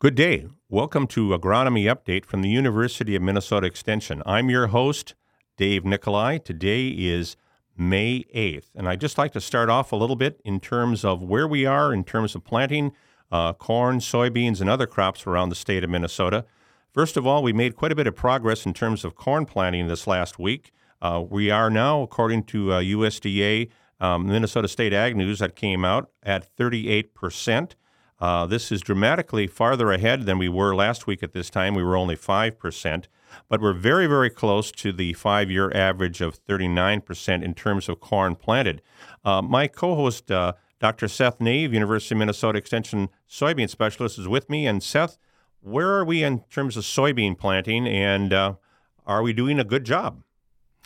Good day. Welcome to Agronomy Update from the University of Minnesota Extension. I'm your host, Dave Nicolai. Today is May 8th, and I'd just like to start off a little bit in terms of where we are in terms of planting uh, corn, soybeans, and other crops around the state of Minnesota. First of all, we made quite a bit of progress in terms of corn planting this last week. Uh, we are now, according to uh, USDA, um, Minnesota State Ag News, that came out at 38 percent. Uh, this is dramatically farther ahead than we were last week at this time. We were only 5%, but we're very, very close to the five year average of 39% in terms of corn planted. Uh, my co host, uh, Dr. Seth Naeve, University of Minnesota Extension soybean specialist, is with me. And Seth, where are we in terms of soybean planting, and uh, are we doing a good job?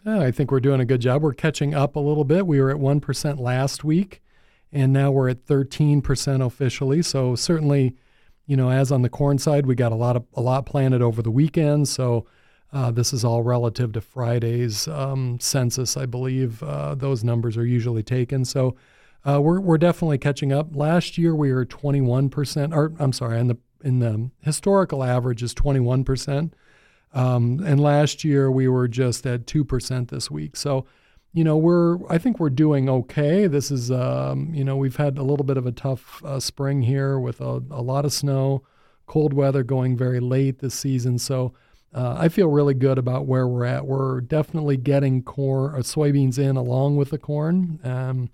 I think we're doing a good job. We're catching up a little bit. We were at 1% last week and now we're at 13% officially. So certainly, you know, as on the corn side, we got a lot of a lot planted over the weekend. So uh, this is all relative to Friday's um, census, I believe. Uh, those numbers are usually taken. So uh, we're we're definitely catching up. Last year we were 21%, or I'm sorry, in the in the historical average is 21%. Um, and last year we were just at 2% this week. So you know, we're I think we're doing okay. This is um, you know we've had a little bit of a tough uh, spring here with a, a, lot of snow, cold weather going very late this season. So uh, I feel really good about where we're at. We're definitely getting corn or uh, soybeans in along with the corn, um,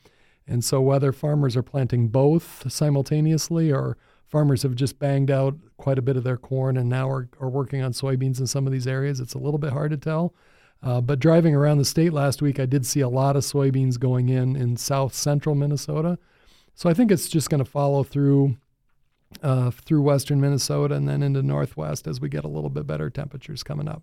and so whether farmers are planting both simultaneously or farmers have just banged out quite a bit of their corn and now are, are working on soybeans in some of these areas, it's a little bit hard to tell. Uh, but driving around the state last week, I did see a lot of soybeans going in in south central Minnesota. So I think it's just going to follow through uh, through western Minnesota and then into northwest as we get a little bit better temperatures coming up.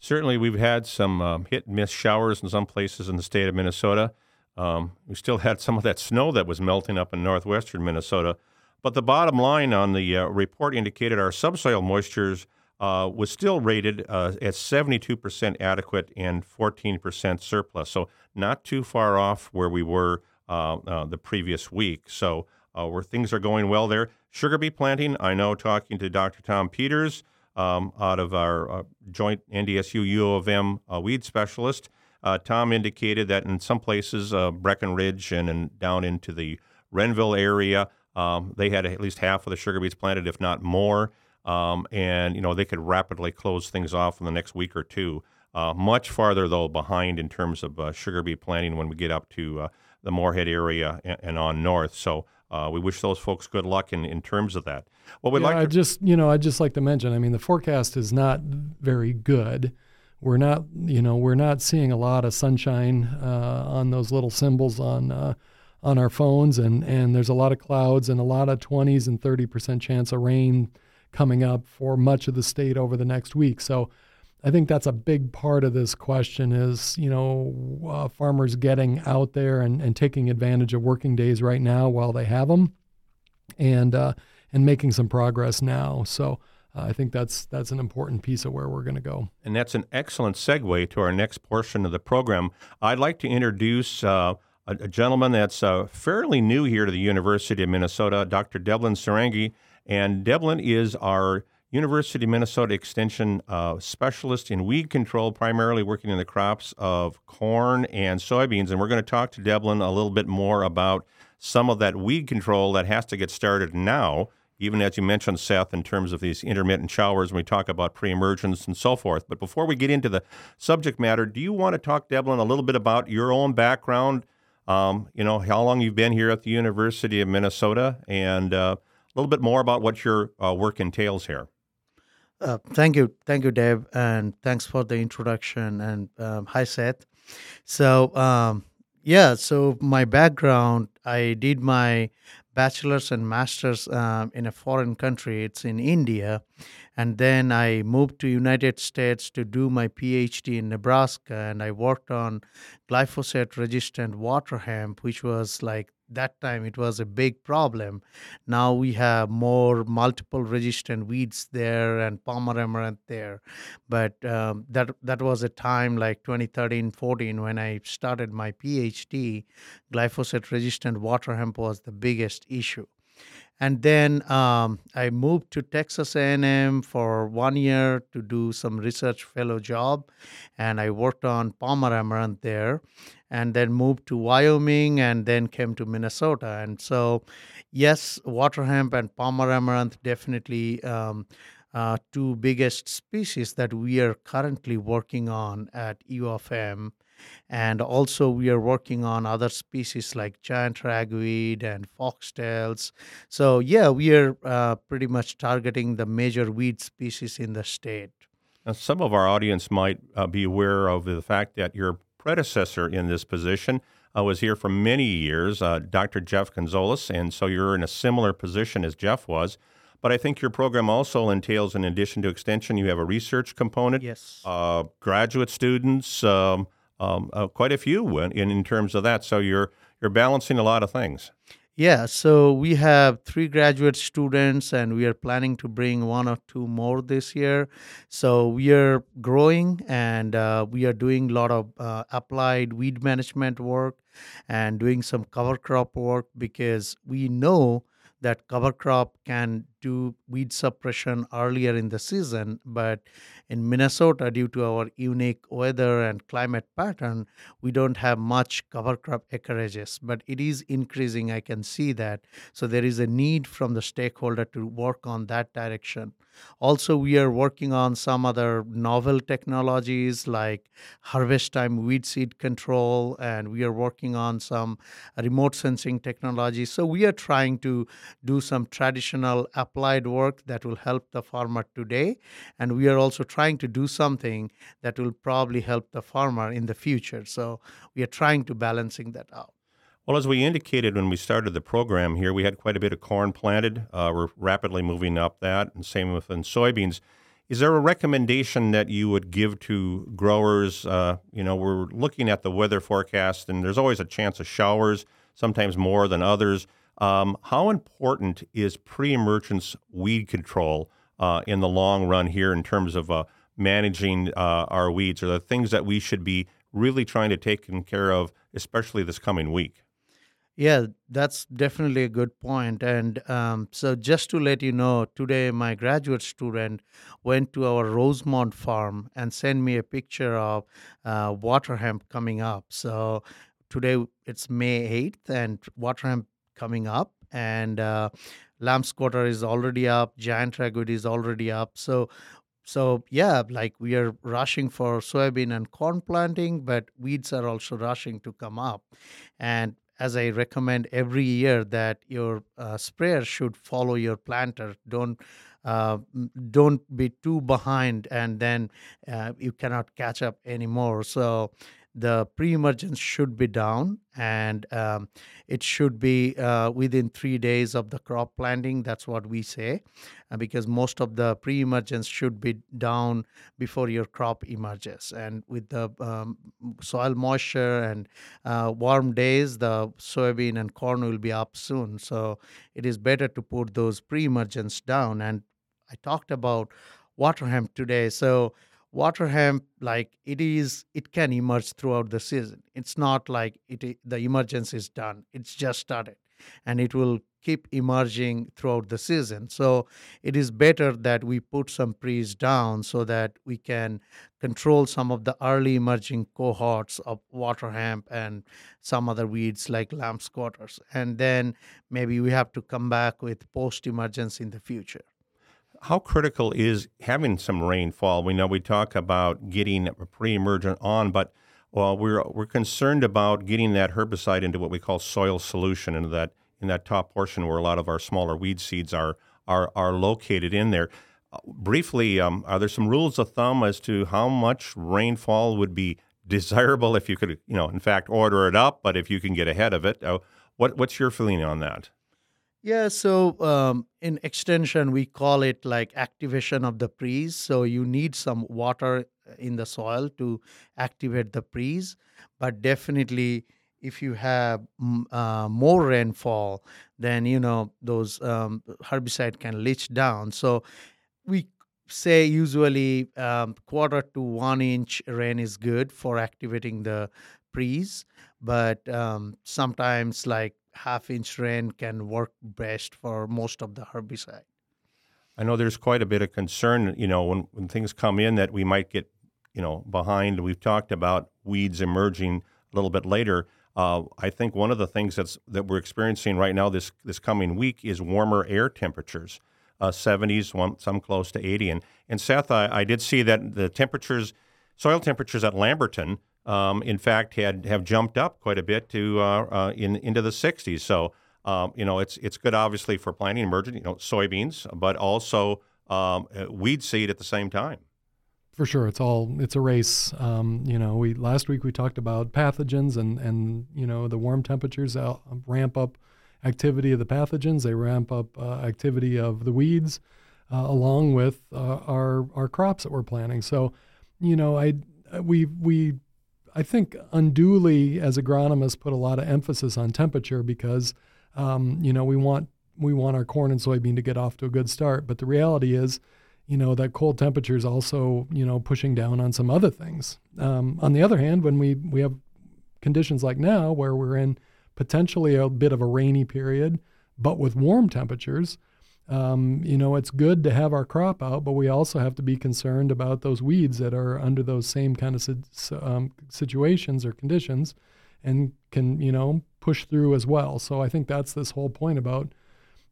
Certainly, we've had some um, hit and miss showers in some places in the state of Minnesota. Um, we still had some of that snow that was melting up in northwestern Minnesota. But the bottom line on the uh, report indicated our subsoil moistures uh, was still rated uh, at 72% adequate and 14% surplus. So not too far off where we were uh, uh the previous week. So uh, where things are going well there. Sugar beet planting, I know talking to Dr. Tom Peters um, out of our uh, joint NDSU U of M weed specialist, Tom indicated that in some places, Breckenridge and, and down into the Renville area, um, they had at least half of the sugar beets planted, if not more. Um, and you know they could rapidly close things off in the next week or two. Uh, much farther though behind in terms of uh, sugar beet planting when we get up to uh, the Moorhead area and, and on north. So uh, we wish those folks good luck in, in terms of that. Well, we yeah, like to- I just you know I just like to mention. I mean the forecast is not very good. We're not you know we're not seeing a lot of sunshine uh, on those little symbols on uh, on our phones, and and there's a lot of clouds and a lot of 20s and 30 percent chance of rain coming up for much of the state over the next week. So I think that's a big part of this question is, you know, uh, farmers getting out there and, and taking advantage of working days right now while they have them and, uh, and making some progress now. So uh, I think that's, that's an important piece of where we're going to go. And that's an excellent segue to our next portion of the program. I'd like to introduce uh, a, gentleman that's uh, fairly new here to the University of Minnesota, Dr. Debelin Sarangi. And Debelin is our University of Minnesota Extension uh, specialist in weed control, primarily working in the crops of corn and soybeans. And we're going to talk to Debelin a little bit more about some of that weed control that has to get started now, even as you mentioned, Seth, in terms of these intermittent showers, when we talk about pre emergence and so forth. But before we get into the subject matter, do you want to talk, Debelin, a little bit about your own background? Um, you know, how long you've been here at the University of Minnesota and uh, little bit more about what your uh, work entails here. Uh, thank you, thank you, Dave, and thanks for the introduction. And um, hi, Seth. So, um, yeah, so my background, I did my bachelor's and master's um, in a foreign country. It's in India, and then I moved to United States to do my PhD in Nebraska, and I worked on glyphosate-resistant water hemp, which was like that time it was a big problem. Now we have more multiple resistant weeds there and palmer amaranth there, but um, that that was a time like 2013, 14 when I started my PhD. Glyphosate resistant water hemp was the biggest issue. And then um, I moved to Texas A&M for one year to do some research fellow job, and I worked on Palmer amaranth there, and then moved to Wyoming, and then came to Minnesota. And so, yes, water hemp and Palmer amaranth definitely. Um, uh, two biggest species that we are currently working on at U of M and also, we are working on other species like giant ragweed and foxtails. So, yeah, we are uh, pretty much targeting the major weed species in the state. Now, some of our audience might uh, be aware of the fact that your predecessor in this position uh, was here for many years, uh, Dr. Jeff Gunsolus, and so you're in a similar position as Jeff was. But I think your program also entails, in addition to extension, you have a research component. Yes. Uh, graduate students. Um, um, uh, quite a few in, in terms of that. So you're you're balancing a lot of things. Yeah, so we have three graduate students, and we are planning to bring one or two more this year. So we are growing, and uh, we are doing a lot of uh, applied weed management work and doing some cover crop work because we know that cover crop can do weed suppression earlier in the season, but in Minnesota, due to our unique weather and climate pattern, we don't have much cover crop acreages, but it is increasing. I can see that. So there is a need from the stakeholder to work on that direction. Also, we are working on some other novel technologies like harvest time weed seed control, and we are working on some remote sensing technology. So we are trying to do some traditional applied work that will help the farmer today, and we are also trying to do something that will probably help the farmer in the future. So we are trying to balancing that out. Well, as we indicated when we started the program here, we had quite a bit of corn planted. Uh, we're rapidly moving up that, and same with soybeans. Is there a recommendation that you would give to growers? Uh, you know, we're looking at the weather forecast, and there's always a chance of showers, sometimes more than others. Um, how important is pre-emergence weed control uh, in the long run here in terms of uh, managing uh, our weeds? Are the things that we should be really trying to take care of, especially this coming week? Yeah, that's definitely a good point. And um, so, just to let you know, today my graduate student went to our Rosemount farm and sent me a picture of uh, water hemp coming up. So, today it's May 8th, and water hemp coming up, and uh, lamb's quarter is already up, giant ragweed is already up. So, so yeah, like we are rushing for soybean and corn planting, but weeds are also rushing to come up. And as I recommend every year that your uh, sprayer should follow your planter. Don't uh, don't be too behind, and then uh, you cannot catch up anymore. So the pre-emergence should be down and um, it should be uh, within three days of the crop planting that's what we say uh, because most of the pre-emergence should be down before your crop emerges. And with the um, soil moisture and uh, warm days the soybean and corn will be up soon. So it is better to put those pre-emergence down. And i talked about water hemp today. So water hemp like it is it can emerge throughout the season. It's not like it the emergence is done. It's just started and it will keep emerging throughout the season. So it is better that we put some pre's down so that we can control some of the early emerging cohorts of water hemp and some other weeds like lamb's quarters and then maybe we have to come back with post emergence in the future how critical is having some rainfall? We know we talk about getting pre-emergent on, but well, we're we're concerned about getting that herbicide into what we call soil solution, into that in that top portion where a lot of our smaller weed seeds are are are located in there. Briefly, um, are there some rules of thumb as to how much rainfall would be desirable if you could, you know, in fact, order it up, but if you can get ahead of it? Uh, what what's your feeling on that? Yeah, so um, in extension, we call it like activation of the pre's. So you need some water in the soil to activate the pre's, but definitely if you have uh, more rainfall, then you know those um, herbicide can leach down. So we say usually um, quarter to one inch rain is good for activating the pre's, but um, sometimes like half inch rain can work best for most of the herbicide. I know there's quite a bit of concern, you know, when, when things come in that we might get, you know, behind. We've talked about weeds emerging a little bit later. Uh, I think one of the things that's that we're experiencing right now this this coming week is warmer air temperatures, uh, 70s, one, some close to 80. And and Seth, I, I did see that the temperatures, soil temperatures at Lamberton, um, in fact, had have jumped up quite a bit to uh, uh in into the 60s. So um, you know, it's it's good obviously for planting emergent, you know, soybeans, but also um, uh, weed seed at the same time. For sure. It's all it's a race. Um, you know we last week we talked about pathogens and and you know the warm temperatures ramp up activity of the pathogens. They ramp up uh, activity of the weeds uh, along with uh, our our crops that we're planting. So you know i we we i think unduly as agronomists put a lot of emphasis on temperature because um, you know we want we want our corn and soybean to get off to a good start but the reality is you know that cold temperature is also you know pushing down on some other things. Um, on the other hand, when we we have conditions like now where we're in potentially a bit of a rainy period, but with warm temperatures, um, you know it's good to have our crop out, but we also have to be concerned about those weeds that are under those same kind of um, situations or conditions, and can you know push through as well. So I think that's this whole point about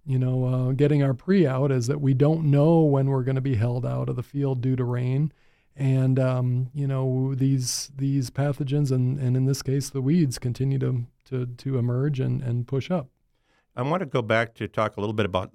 you know, uh, getting our pre out is that we don't know when we're going to be held out of the field due to rain, and um, you know these these pathogens and, and in this case the weeds continue to to, to emerge and, and push up. I want to go back to talk a little bit about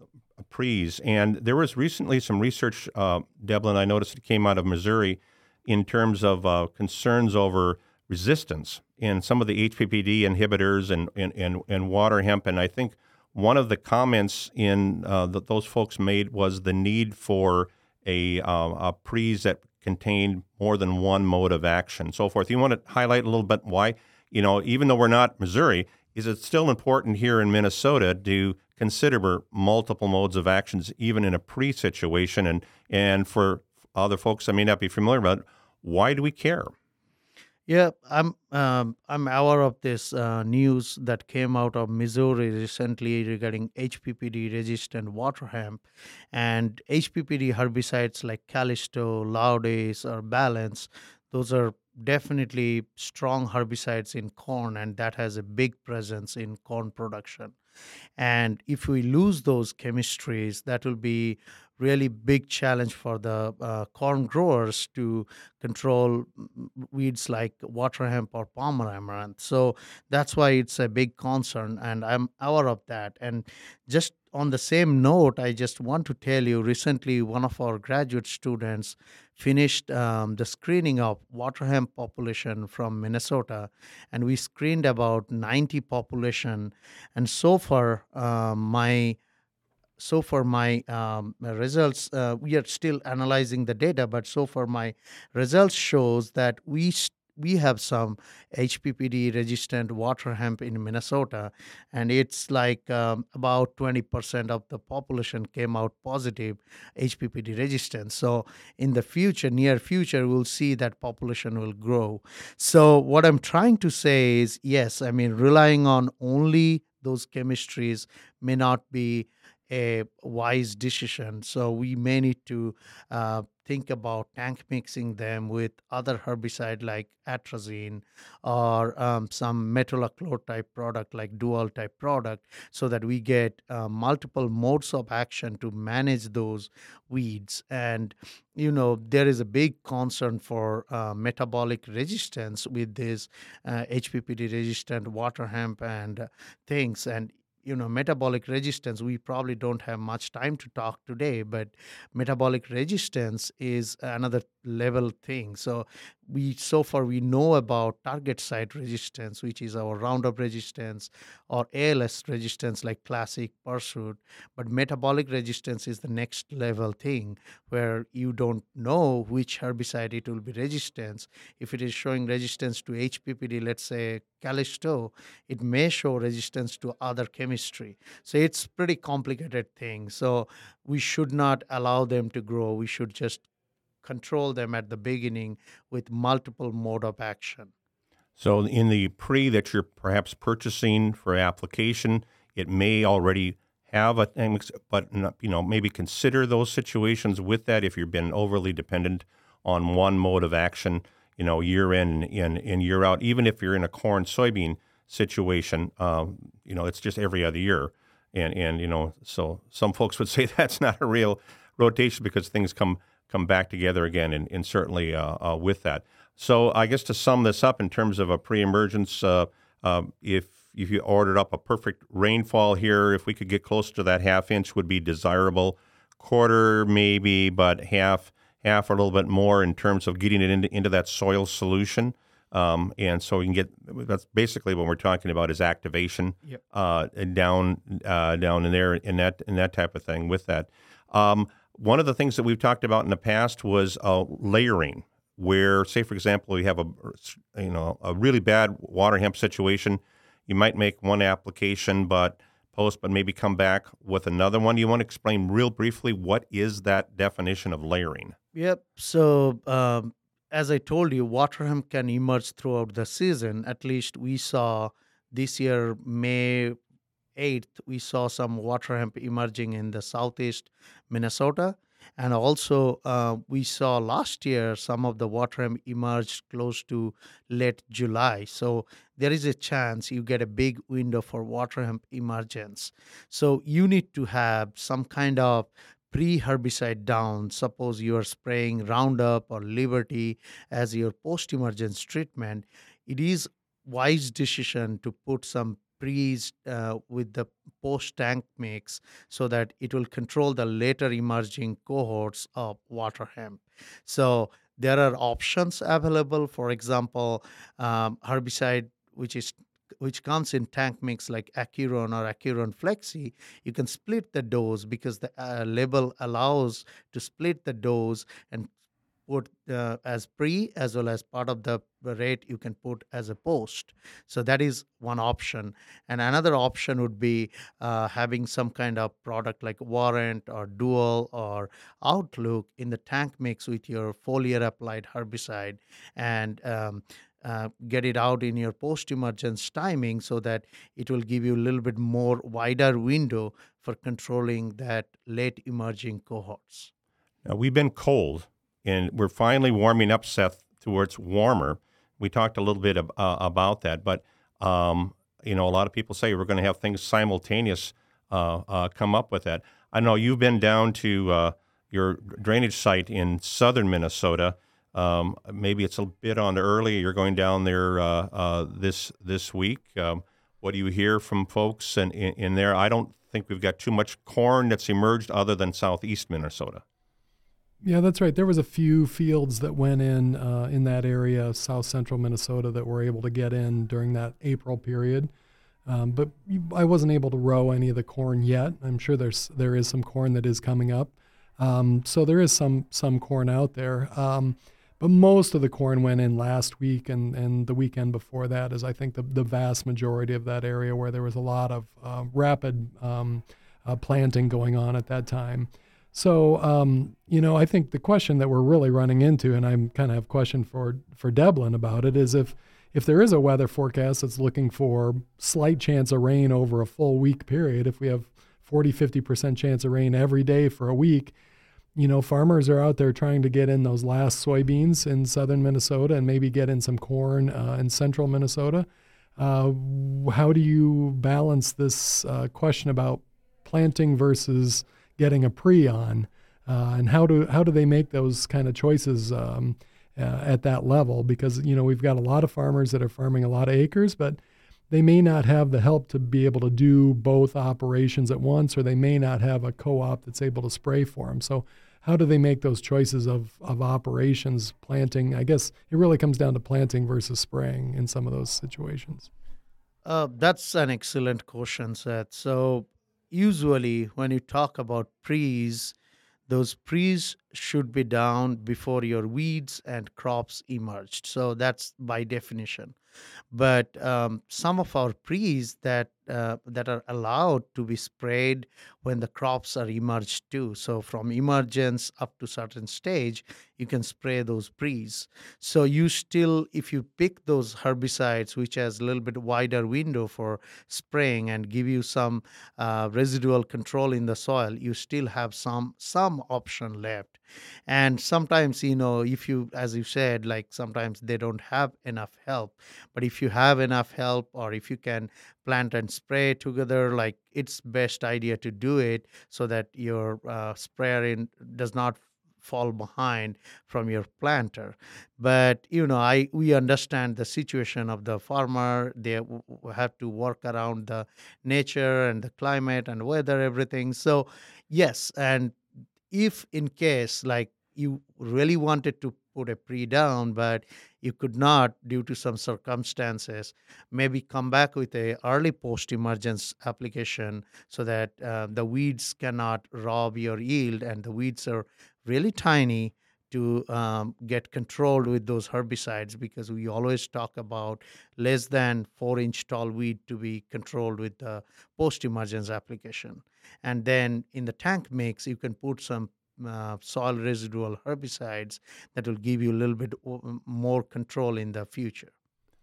and there was recently some research, uh, Debelin. I noticed it came out of Missouri in terms of uh, concerns over resistance in some of the HPPD inhibitors and, and, and, and water hemp, and I think one of the comments in uh, that those folks made was the need for a, uh, a that contained more than one mode of action, so forth. You want to highlight a little bit why, you know, even though we're not Missouri, is it still important here in Minnesota to consider multiple modes of actions, even in a pre situation? And and for other folks that may not be familiar about, why do we care? Yeah, I'm um, I'm aware of this uh, news that came out of Missouri recently regarding HPPD resistant water hemp, and HPPD herbicides like Callisto, Laudis, or Balance. Those are definitely strong herbicides in corn, and that has a big presence in corn production. And if we lose those chemistries, that will be really big challenge for the uh, corn growers to control weeds like water hemp or palmer amaranth. So that's why it's a big concern, and I'm aware of that. And just on the same note, I just want to tell you recently, one of our graduate students finished um, the screening of water hemp population from Minnesota, and we screened about 90 population. And so far, uh, my so far my um, results uh, we are still analyzing the data but so far my results shows that we st- we have some HPPD resistant water hemp in Minnesota, and it's like um, about 20% of the population came out positive HPPD resistant. So, in the future, near future, we'll see that population will grow. So, what I'm trying to say is yes, I mean, relying on only those chemistries may not be a wise decision. So we may need to uh, think about tank mixing them with other herbicide like atrazine or um, some metolachlor type product like dual type product so that we get uh, multiple modes of action to manage those weeds and you know there is a big concern for uh, metabolic resistance with this uh, hppd resistant water hemp and things and you know metabolic resistance we probably don't have much time to talk today but metabolic resistance is another level thing. So we so far we know about target site resistance which is our roundup resistance or als resistance like classic pursuit. But metabolic resistance is the next level thing where you don't know which herbicide it will be resistance. If it is showing resistance to hppd let's say callisto it may show resistance to other chemicals chemistry. So it's pretty complicated thing. So we should not allow them to grow. We should just control them at the beginning with multiple mode of action. So in the pre that you're perhaps purchasing for application, it may already have a but you know maybe consider those situations with that if you've been overly dependent on one mode of action, you know, year in and, and year out. Even if you're in a corn soybean situation, um, you know, it's just every other year, and and you know, so some folks would say that's not a real rotation because things come come back together again, and, and certainly uh, uh, with that. So I guess to sum this up in terms of a pre-emergence, uh, uh, if if you ordered up a perfect rainfall here, if we could get close to that half inch, would be desirable. Quarter maybe, but half half or a little bit more in terms of getting it into, into that soil solution. Um, and so we can get that's basically what we're talking about is activation yep. uh, down uh, down in there in that in that type of thing with that. Um, one of the things that we've talked about in the past was uh, layering, where, say, for example, we have a you know a really bad water hemp situation. You might make one application, but post, but maybe come back with another one. You want to explain real briefly what is that definition of layering? Yep. So um, as I told you, water hemp can emerge throughout the season. At least we saw this year, May 8th, we saw some water hemp emerging in the southeast Minnesota. And also, uh, we saw last year some of the water hemp emerged close to late July. So there is a chance you get a big window for water hemp emergence. So you need to have some kind of pre herbicide down. Suppose you are spraying Roundup or Liberty as your post emergence treatment. It is wise decision to put some uh, with the post tank mix so that it will control the later emerging cohorts of water hemp. So there are options available. For example, um, herbicide which is which comes in tank mix like Acuron or Acuron Flexi, you can split the dose because the uh, label allows to split the dose and put uh, as pre as well as part of the rate you can put as a post. So that is one option. And another option would be uh, having some kind of product like warrant or dual or outlook in the tank mix with your foliar applied herbicide. And um, uh, get it out in your post emergence timing so that it will give you a little bit more wider window for controlling that late emerging cohorts now we've been cold and we're finally warming up, Seth, towards warmer. We talked a little bit ab- uh, about that, but um, you know, a lot of people say we're going to have things simultaneous uh, uh, come up with that. I know you've been down to uh, your drainage site in southern Minnesota. Um, maybe it's a bit on early. You're going down there uh, uh, this this week. Um, what do you hear from folks in, in, in there? I don't think we've got too much corn that's emerged other than southeast Minnesota. Yeah, that's right. There was a few fields that went in uh, in that area, south central Minnesota, that were able to get in during that April period. Um, but I wasn't able to row any of the corn yet. I'm sure there's there is some corn that is coming up. Um, so there is some some corn out there. But most of the corn went in last week and, and the weekend before that is I think the, the vast majority of that area where there was a lot of uh, rapid um, uh, planting going on at that time. So, um, you know, I think the question that we're really running into, and I'm kind of have question for for Debelin about it, is if if there is a weather forecast that's looking for slight chance of rain over a full week period, if we have 40, 50% chance of rain every day for a week, you know, farmers are out there trying to get in those last soybeans in southern Minnesota and maybe get in some corn uh, in central Minnesota. Uh, how do you balance this uh, question about planting versus getting a pre on, uh, and how do how do they make those kind of choices um, uh, at that level? Because you know we've got a lot of farmers that are farming a lot of acres, but they may not have the help to be able to do both operations at once, or they may not have a co-op that's able to spray for them. So how do they make those choices of, of operations planting i guess it really comes down to planting versus spraying in some of those situations uh, that's an excellent question seth so usually when you talk about pre's, those pre's should be down before your weeds and crops emerged. So that's by definition. But um, some of our pre's that uh, that are allowed to be sprayed when the crops are emerged too. So from emergence up to certain stage, you can spray those pre's. So you still, if you pick those herbicides, which has a little bit wider window for spraying and give you some uh, residual control in the soil, you still have some some option left. And sometimes, you know, if you, as you said, like sometimes they don't have enough help. But if you have enough help, or if you can plant and spray together like it's best idea to do it so that your uh, sprayer in does not fall behind from your planter. But you know i we understand the situation of the farmer. They have to work around the nature and the climate and weather everything. So yes and if in case like you really wanted to put a pre down but you could not due to some circumstances maybe come back with a early post emergence application so that uh, the weeds cannot rob your yield and the weeds are really tiny to um, get controlled with those herbicides because we always talk about less than four inch tall weed to be controlled with the post emergence application. And then in the tank mix, you can put some uh, soil residual herbicides that will give you a little bit more control in the future.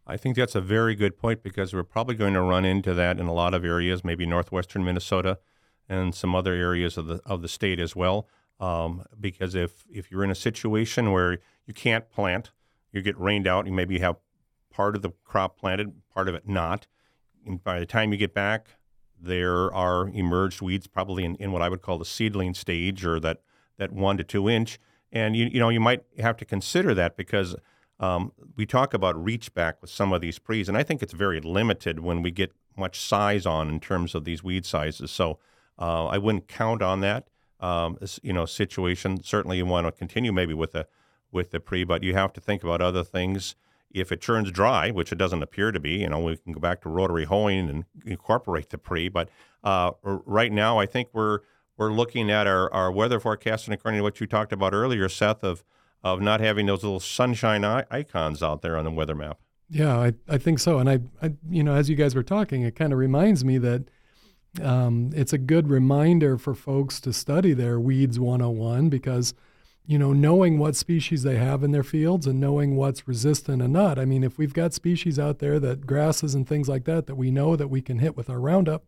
I think that's a very good point because we're probably going to run into that in a lot of areas, maybe northwestern Minnesota and some other areas of the of the state as well. Um, because if if you're in a situation where you can't plant, you get rained out, you maybe have part of the crop planted, part of it not. And by the time you get back, there are emerged weeds probably in, in what I would call the seedling stage or that that one to two inch. And you, you know you might have to consider that because um, we talk about reach back with some of these pre's, and I think it's very limited when we get much size on in terms of these weed sizes. So uh, I wouldn't count on that. Um, you know, situation. Certainly, you want to continue maybe with the with the pre, but you have to think about other things. If it turns dry, which it doesn't appear to be, you know, we can go back to rotary hoeing and incorporate the pre. But uh, right now, I think we're we're looking at our, our weather forecast, and according to what you talked about earlier, Seth, of of not having those little sunshine icons out there on the weather map. Yeah, I, I think so. And I, I, you know, as you guys were talking, it kind of reminds me that um, it's a good reminder for folks to study their weeds 101 because, you know, knowing what species they have in their fields and knowing what's resistant and not. I mean, if we've got species out there that grasses and things like that that we know that we can hit with our Roundup,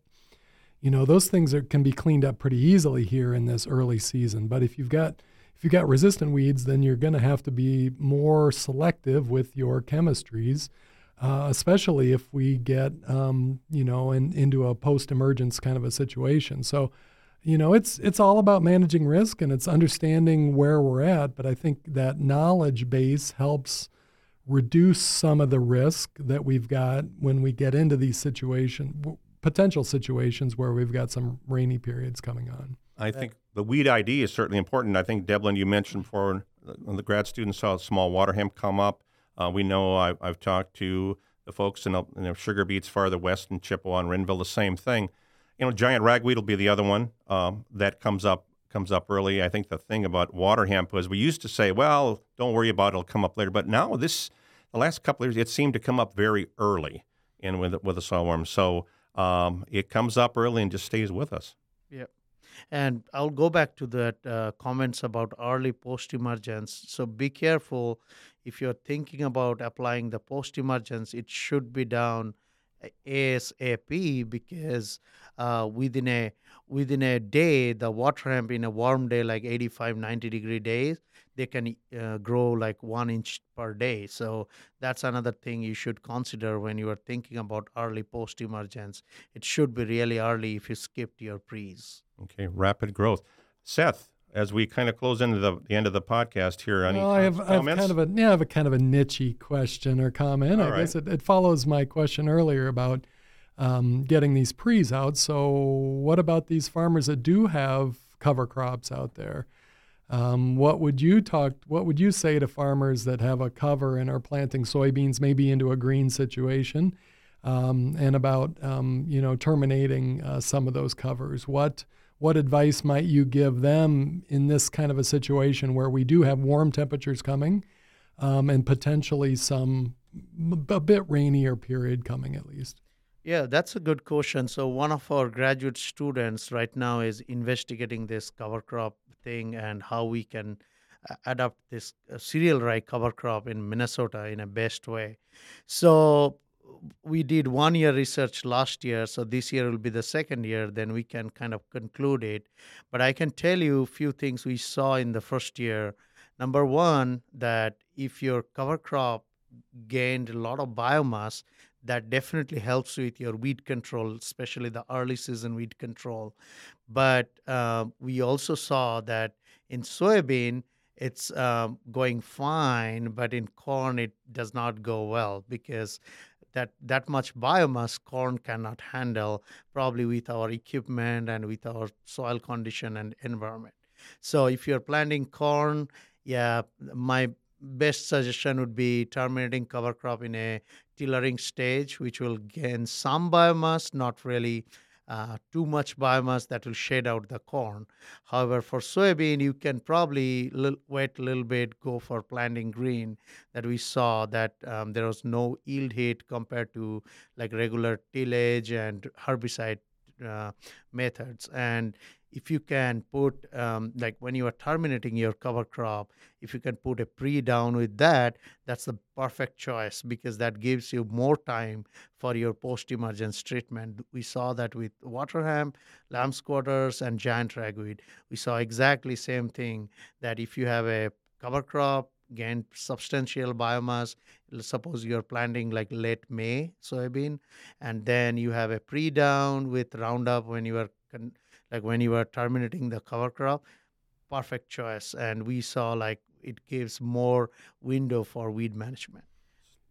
you know those things are, can be cleaned up pretty easily here in this early season. But if you've got if you've got resistant weeds then you're going to have to be more selective with your chemistries uh, especially if we get um, you know in, into a post-emergence kind of a situation. So you know it's it's all about managing risk and it's understanding where we're at but i think that knowledge base helps reduce some of the risk that we've got when we get into these situations potential situations where we've got some rainy periods coming on. I think the weed ID is certainly important. I think, Debelin, you mentioned for when the grad students saw a small water hemp come up. Uh, we know I, have talked to the folks in, in the sugar beets farther west in Chippewa and Renville, the same thing. You know, giant ragweed will be the other one um, that comes up comes up early. I think the thing about water hemp was we used to say, well, don't worry about it, it'll come up later. But now this, the last couple of years, it seemed to come up very early in with with the soil worm. So um, it comes up early and just stays with us. Yeah. And I'll go back to that uh, comments about early post emergence. So be careful if you're thinking about applying the post emergence, it should be done ASAP because uh, within a within a day, the water hemp in a warm day like 85, 90 degree days, they can uh, grow like one inch per day. So that's another thing you should consider when you are thinking about early post emergence. It should be really early if you skipped your pre's. Okay, rapid growth. Seth, as we kind of close into the, the end of the podcast here, any well, I have, I have kind of a yeah, I have a kind of a nichey question or comment. All I right. guess it, it follows my question earlier about um, getting these pre's out. So, what about these farmers that do have cover crops out there? Um, what would you talk? What would you say to farmers that have a cover and are planting soybeans maybe into a green situation, um, and about um, you know terminating uh, some of those covers? What what advice might you give them in this kind of a situation where we do have warm temperatures coming um, and potentially some a bit rainier period coming at least? Yeah, that's a good question. So one of our graduate students right now is investigating this cover crop thing and how we can uh, adapt this uh, cereal rye cover crop in Minnesota in a best way. So we did one year research last year, so this year will be the second year. Then we can kind of conclude it. But I can tell you a few things we saw in the first year. Number one, that if your cover crop gained a lot of biomass, that definitely helps with your weed control, especially the early season weed control. But uh, we also saw that in soybean, it's um, going fine, but in corn, it does not go well because that that much biomass corn cannot handle probably with our equipment and with our soil condition and environment. So if you're planting corn yeah my best suggestion would be terminating cover crop in a tillering stage, which will gain some biomass, not really uh, too much biomass that will shade out the corn. However, for soybean, you can probably l- wait a little bit, go for planting green. That we saw that um, there was no yield hit compared to like regular tillage and herbicide uh, methods. And if you can put um, like when you are terminating your cover crop if you can put a pre down with that that's the perfect choice because that gives you more time for your post emergence treatment. We saw that with water hemp lamb's quarters and giant ragweed. We saw exactly same thing that if you have a cover crop gain substantial biomass suppose you're planting like late may soybean and then you have a pre down with roundup when you are con- like when you are terminating the cover crop perfect choice. And we saw like it gives more window for weed management.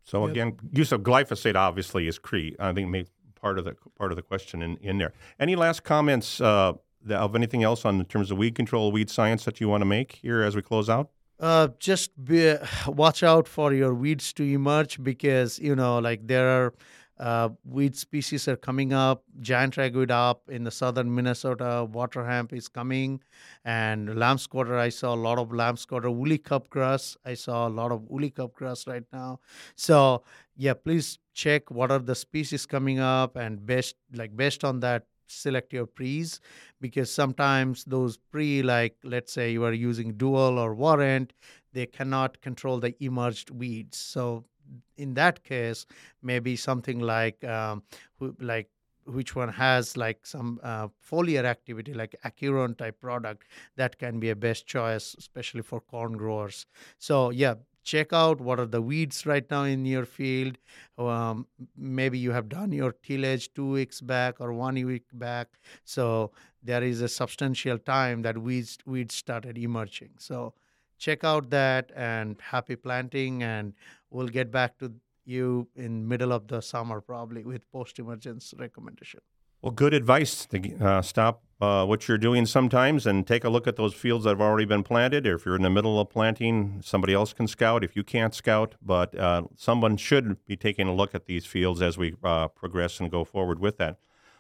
So again use of glyphosate obviously is key. I think part of the part of the question in, in there. Any last comments uh, of anything else on in terms of weed control weed science that you want to make here as we close out? Uh, just be, watch out for your weeds to emerge because you know like there are uh, weed species are coming up. Giant ragweed up in the southern Minnesota. Water hemp is coming, and lamb's quarter. I saw a lot of lamb's quarter. Woolly cupgrass. I saw a lot of woolly cupgrass right now. So yeah, please check what are the species coming up, and best like based on that, select your pre's because sometimes those pre like let's say you are using dual or warrant they cannot control the emerged weeds so in that case, maybe something like um, like which one has like some uh, foliar activity like acuron type product that can be a best choice especially for corn growers. So yeah check out what are the weeds right now in your field. Um, maybe you have done your tillage two weeks back or one week back. So there is a substantial time that weeds weeds started emerging. So check out that and happy planting and we'll get back to you in middle of the summer probably with post emergence recommendation. Well good advice to uh, stop uh, what you're doing sometimes and take a look at those fields that have already been planted. Or if you're in the middle of planting somebody else can scout. If you can't scout but uh, someone should be taking a look at these fields as we uh, progress and go forward with that.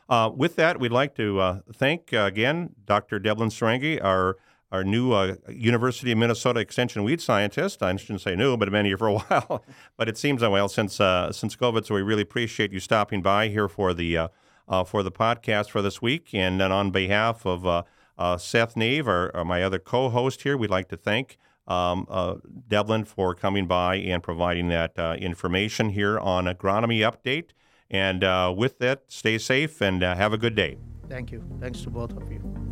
Uh, with that we'd like to uh, thank again dr Debelin Sarangi, our our new uh, University of Minnesota Extension weed scientist. I shouldn't say new, but I've been here for a while. but it seems a while since uh, since COVID. So we really appreciate you stopping by here for the uh, uh for the podcast for this week. And then on behalf of uh, uh, Seth Naeve, our, my other co-host here, we'd like to thank um, Debelin for coming by and providing that information here on Agronomy Update. And with that, stay safe and have a good day. Thank you. Thanks to both of you.